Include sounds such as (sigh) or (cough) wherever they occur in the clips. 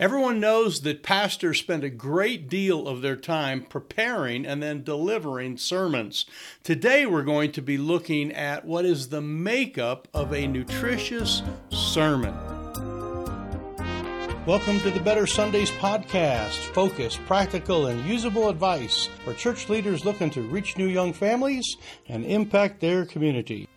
Everyone knows that pastors spend a great deal of their time preparing and then delivering sermons. Today we're going to be looking at what is the makeup of a nutritious sermon. Welcome to the Better Sundays podcast. Focused, practical, and usable advice for church leaders looking to reach new young families and impact their community.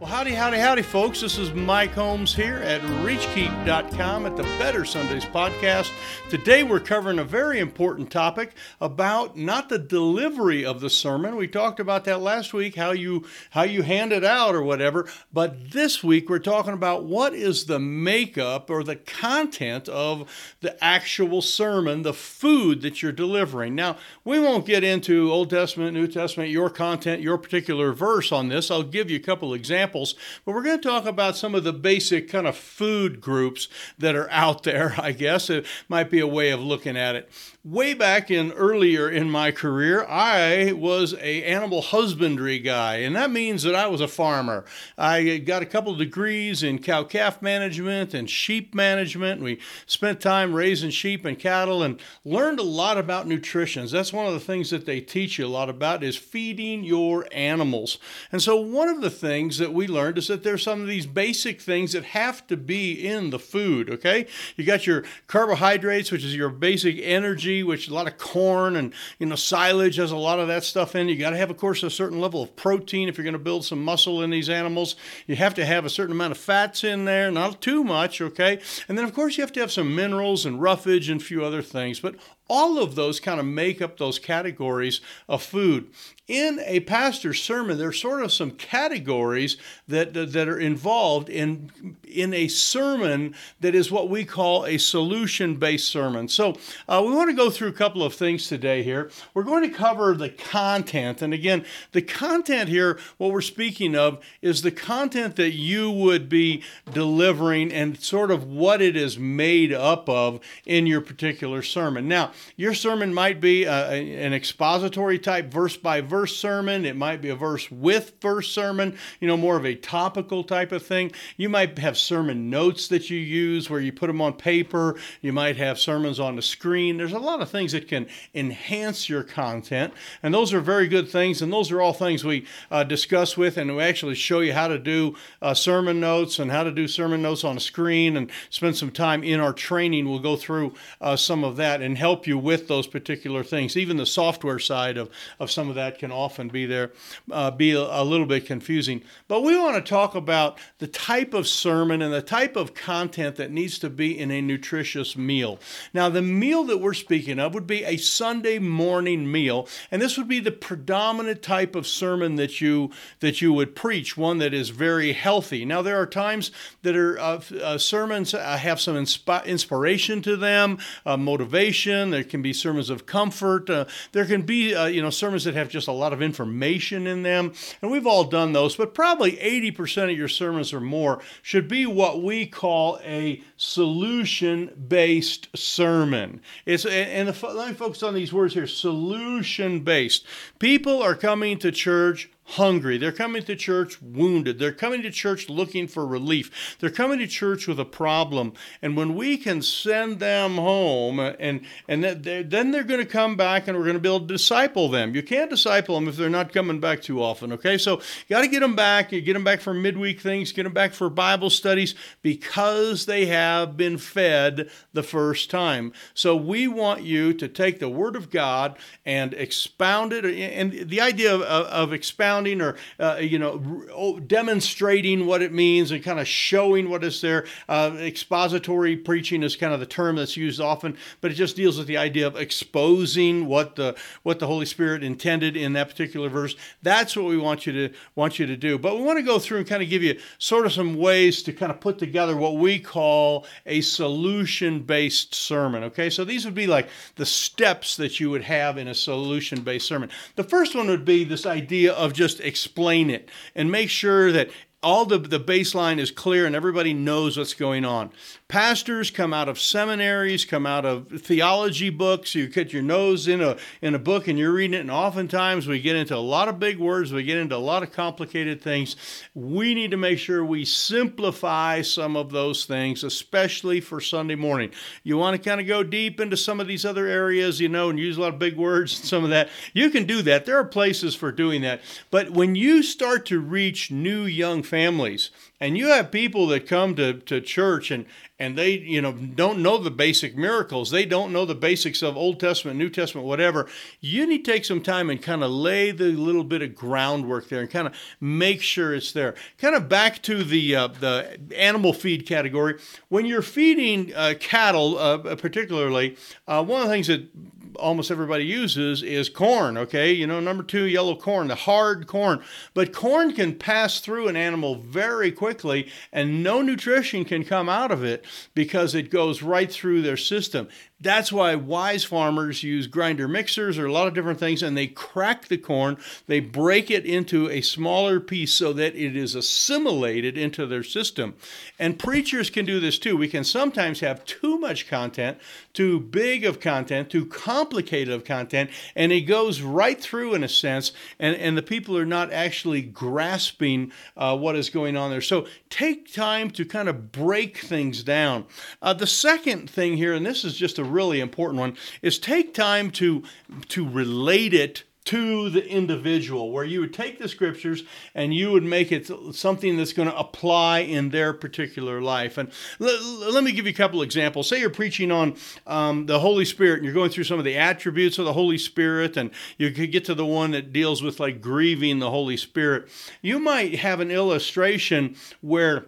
Well, howdy, howdy, howdy, folks. This is Mike Holmes here at ReachKeep.com at the Better Sundays podcast. Today we're covering a very important topic about not the delivery of the sermon. We talked about that last week, how you how you hand it out or whatever. But this week we're talking about what is the makeup or the content of the actual sermon, the food that you're delivering. Now, we won't get into Old Testament, New Testament, your content, your particular verse on this. I'll give you a couple examples but we're going to talk about some of the basic kind of food groups that are out there, (laughs) I guess. It might be a way of looking at it. Way back in earlier in my career i was a animal husbandry guy and that means that i was a farmer. I got a couple degrees in cow calf management and sheep management. We spent time raising sheep and cattle and learned a lot about nutrition. That's one of the things that they teach you a lot about is feeding your animals. And so one of the things that we learned is that there's some of these basic things that have to be in the food okay you got your carbohydrates which is your basic energy which a lot of corn and you know silage has a lot of that stuff in. You got to have, of course, a certain level of protein if you're going to build some muscle in these animals. You have to have a certain amount of fats in there, not too much, okay? And then, of course, you have to have some minerals and roughage and a few other things. But all of those kind of make up those categories of food in a pastor's sermon, there's sort of some categories that, that are involved in, in a sermon that is what we call a solution based sermon. So, uh, we want to go through a couple of things today here. We're going to cover the content. And again, the content here, what we're speaking of, is the content that you would be delivering and sort of what it is made up of in your particular sermon. Now, your sermon might be uh, an expository type verse by verse verse sermon. It might be a verse with verse sermon, you know, more of a topical type of thing. You might have sermon notes that you use where you put them on paper. You might have sermons on the screen. There's a lot of things that can enhance your content, and those are very good things. And those are all things we uh, discuss with, and we actually show you how to do uh, sermon notes and how to do sermon notes on a screen and spend some time in our training. We'll go through uh, some of that and help you with those particular things. Even the software side of, of some of that can often be there, uh, be a, a little bit confusing. But we want to talk about the type of sermon and the type of content that needs to be in a nutritious meal. Now, the meal that we're speaking of would be a Sunday morning meal, and this would be the predominant type of sermon that you that you would preach, one that is very healthy. Now, there are times that are uh, uh, sermons uh, have some inspi- inspiration to them, uh, motivation. There can be sermons of comfort. Uh, there can be uh, you know sermons that have just a lot of information in them. And we've all done those, but probably 80% of your sermons or more should be what we call a solution based sermon. It's and the, let me focus on these words here solution based. People are coming to church hungry. They're coming to church wounded. They're coming to church looking for relief. They're coming to church with a problem. And when we can send them home, and and then they're going to come back, and we're going to be able to disciple them. You can't disciple them if they're not coming back too often. Okay, so you got to get them back. You get them back for midweek things. Get them back for Bible studies because they have been fed the first time. So we want you to take the Word of God and expound it. And the idea of, of expounding or uh, you know demonstrating what it means and kind of showing what is there. Uh, expository preaching is kind of the term that's used often, but it just deals with the idea of exposing what the what the Holy Spirit intended in that particular verse. That's what we want you to want you to do. But we want to go through and kind of give you sort of some ways to kind of put together what we call a solution based sermon. Okay, so these would be like the steps that you would have in a solution based sermon. The first one would be this idea of just just explain it and make sure that all the, the baseline is clear and everybody knows what's going on. Pastors come out of seminaries, come out of theology books. You get your nose in a in a book and you're reading it, and oftentimes we get into a lot of big words, we get into a lot of complicated things. We need to make sure we simplify some of those things, especially for Sunday morning. You want to kind of go deep into some of these other areas, you know, and use a lot of big words and some of that. You can do that. There are places for doing that. But when you start to reach new young families. And you have people that come to, to church and, and they, you know, don't know the basic miracles. They don't know the basics of Old Testament, New Testament, whatever. You need to take some time and kind of lay the little bit of groundwork there and kind of make sure it's there. Kind of back to the uh, the animal feed category. When you're feeding uh, cattle, uh, particularly, uh, one of the things that almost everybody uses is corn, okay? You know, number two, yellow corn, the hard corn. But corn can pass through an animal very quickly and no nutrition can come out of it because it goes right through their system. That's why wise farmers use grinder mixers or a lot of different things, and they crack the corn, they break it into a smaller piece so that it is assimilated into their system. And preachers can do this too. We can sometimes have too much content, too big of content, too complicated of content, and it goes right through in a sense, and, and the people are not actually grasping uh, what is going on there. So take time to kind of break things down. Uh, the second thing here, and this is just a really important one, is take time to to relate it to the individual, where you would take the scriptures and you would make it something that's going to apply in their particular life. And l- let me give you a couple examples. Say you're preaching on um, the Holy Spirit and you're going through some of the attributes of the Holy Spirit, and you could get to the one that deals with like grieving the Holy Spirit. You might have an illustration where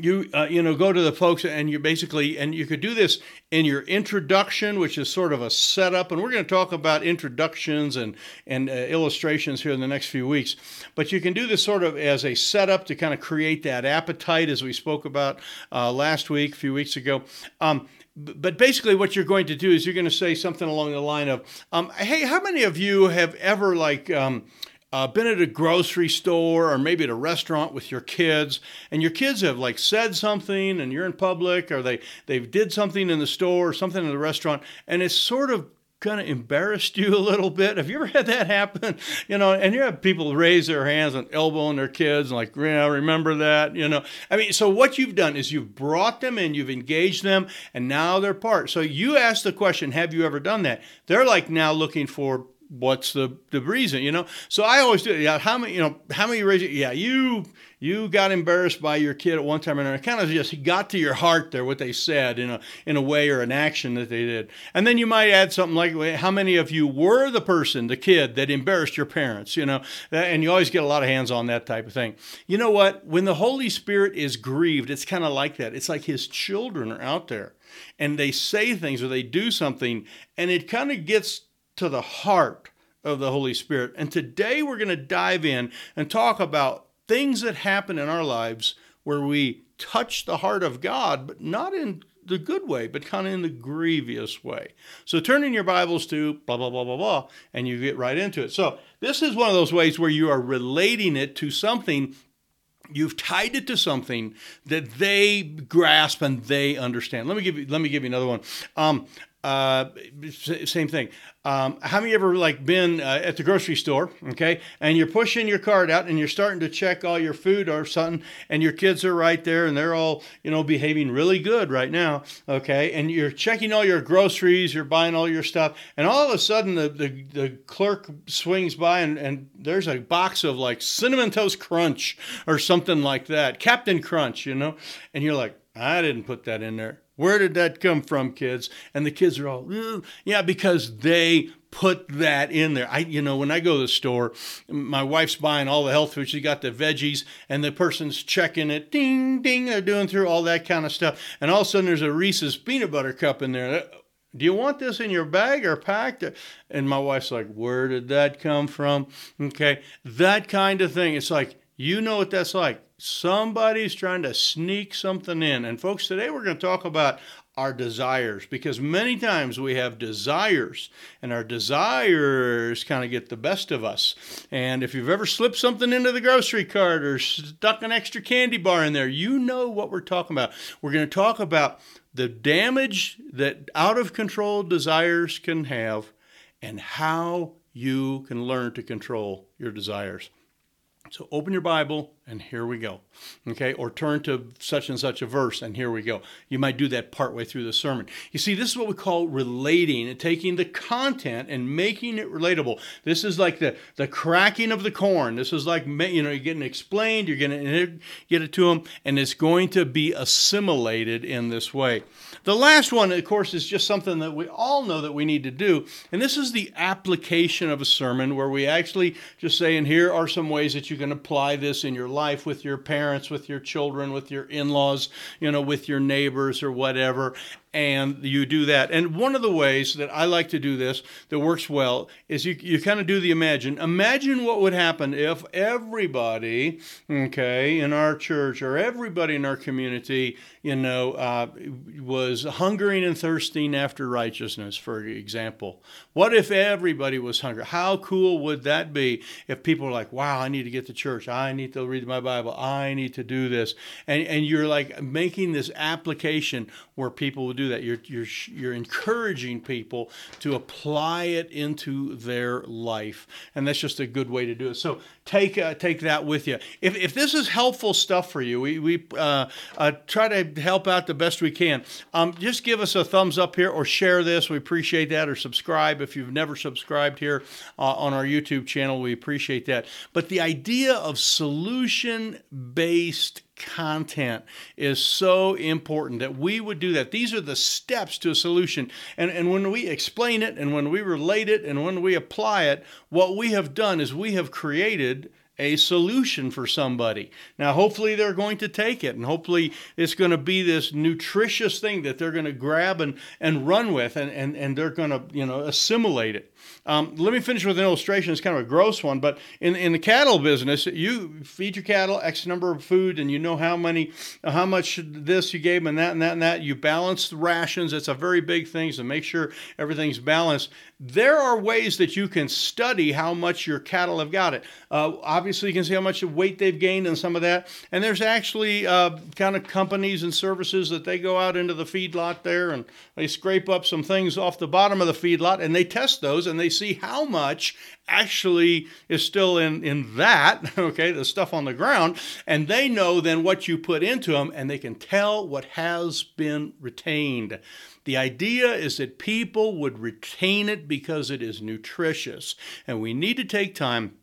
you uh, you know go to the folks and you basically and you could do this in your introduction which is sort of a setup. And we're going to talk about introductions and and uh, illustrations here in the next few weeks. But you can do this sort of as a setup to kind of create that appetite as we spoke about uh, last week a few weeks ago. Um, but basically what you're going to do is you're going to say something along the line of um, hey how many of you have ever like um, uh, been at a grocery store or maybe at a restaurant with your kids and your kids have like said something and you're in public or they they did something in the store or something in the restaurant and it's sort of kind of embarrassed (laughs) you a little bit. Have you ever had that happen? (laughs) You know and you have people raise their hands and elbowing their kids and like yeah remember that you know. I mean so what you've done is you've brought them in you've engaged them and now they're part. So you ask the question have you ever done that? They're like now looking for what's the the reason you know so i always do yeah how many you know how many raise yeah you you got embarrassed by your kid at one time or another. It kind of just got to your heart there what they said in a in a way or an action that they did. And then you might add something like, "How many of you were the person, the kid that embarrassed your parents?" You know, and you always get a lot of hands on that type of thing. You know what? When the Holy Spirit is grieved, it's kind of like that. It's like His children are out there, and they say things or they do something, and it kind of gets to the heart of the Holy Spirit. And today we're going to dive in and talk about things that happen in our lives where we touch the heart of God, but not in the good way, but kind of in the grievous way. So turn in your Bibles to blah, blah, blah, blah, blah, and you get right into it. So this is one of those ways where you are relating it to something you've tied it to something that they grasp and they understand. Let me give you let me give you another one. Um, uh, same thing. Um, how many ever like been uh, at the grocery store, okay, and you're pushing your cart out and you're starting to check all your food or something, and your kids are right there and they're all you know behaving really good right now, okay, and you're checking all your groceries, you're buying all your stuff, and all of a sudden the the, the clerk swings by and, and there's a box of like cinnamon toast crunch or something like that, Captain Crunch, you know, and you're like, I didn't put that in there where did that come from, kids? And the kids are all, yeah, because they put that in there. I, you know, when I go to the store, my wife's buying all the health food. She got the veggies, and the person's checking it. Ding, ding. They're doing through all that kind of stuff, and all of a sudden there's a Reese's peanut butter cup in there. Uh, do you want this in your bag or packed? And my wife's like, Where did that come from? Okay, that kind of thing. It's like You know what that's like. Somebody's trying to sneak something in. And folks, today we're going to talk about our desires because many times we have desires and our desires kind of get the best of us. And if you've ever slipped something into the grocery cart or stuck an extra candy bar in there, you know what we're talking about. We're going to talk about the damage that out of control desires can have and how you can learn to control your desires. So open your Bible and here we go. Okay, or turn to such and such a verse and here we go. You might do that partway through the sermon. You see, this is what we call relating and taking the content and making it relatable. This is like the, the cracking of the corn. This is like, you know, you're getting explained, you're going to get it to them, and it's going to be assimilated in this way. The last one, of course, is just something that we all know that we need to do, and this is the application of a sermon where we actually just say, and here are some ways that you can apply this in your life with your parents, with your children, with your in laws, you know, with your neighbors or whatever and you do that. And one of the ways that I like to do this that works well is you, you kind of do the imagine. Imagine what would happen if everybody, okay, in our church or everybody in our community, you know, uh, was hungering and thirsting after righteousness, for example. What if everybody was hungry? How cool would that be if people were like, wow, I need to get to church. I need to read my Bible. I need to do this. And, and you're like making this application where people will do that. You're, you're, you're encouraging people to apply it into their life. And that's just a good way to do it. So take, uh, take that with you. If, if this is helpful stuff for you, we, we uh, uh, try to help out the best we can. Um, just give us a thumbs up here or share this. We appreciate that. Or subscribe if you've never subscribed here uh, on our YouTube channel. We appreciate that. But the idea of solution based content is so important that we would do that. These are the steps to a solution. And, and when we explain it and when we relate it and when we apply it, what we have done is we have created a solution for somebody. Now, hopefully, they're going to take it, and hopefully, it's going to be this nutritious thing that they're going to grab and, and run with, and, and, and they're going to you know assimilate it. Um, let me finish with an illustration. It's kind of a gross one, but in, in the cattle business, you feed your cattle X number of food, and you know how many, how much this you gave them, and that and that and that. You balance the rations. It's a very big thing, so make sure everything's balanced. There are ways that you can study how much your cattle have got it. Uh, obviously, you can see how much weight they've gained and some of that. And there's actually uh, kind of companies and services that they go out into the feedlot there and they scrape up some things off the bottom of the feedlot and they test those and they see how much actually is still in, in that, (laughs) okay, the stuff on the ground. And they know then what you put into them and they can tell what has been retained. The idea is that people would retain it because it is nutritious. And we need to take time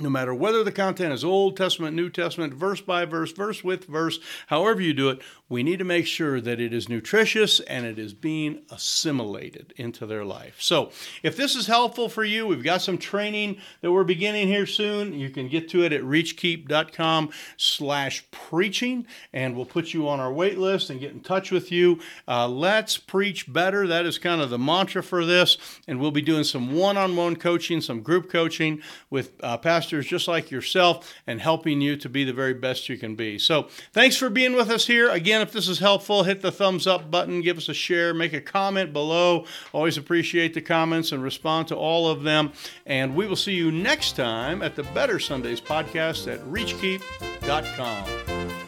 no matter whether the content is Old Testament, New Testament, verse by verse, verse with verse, however you do it, we need to make sure that it is nutritious and it is being assimilated into their life. So, if this is helpful for you, we've got some training that we're beginning here soon. You can get to it at reachkeep.com slash preaching, and we'll put you on our wait list and get in touch with you. Uh, let's preach better. That is kind of the mantra for this, and we'll be doing some one-on-one coaching, some group coaching with uh, pastors just like yourself and helping you to be the very best you can be. So, thanks for being with us here. Again, if this is helpful, hit the thumbs up button, give us a share, make a comment below. Always appreciate the comments and respond to all of them. And we will see you next time at the Better Sundays podcast at reachkeep.com.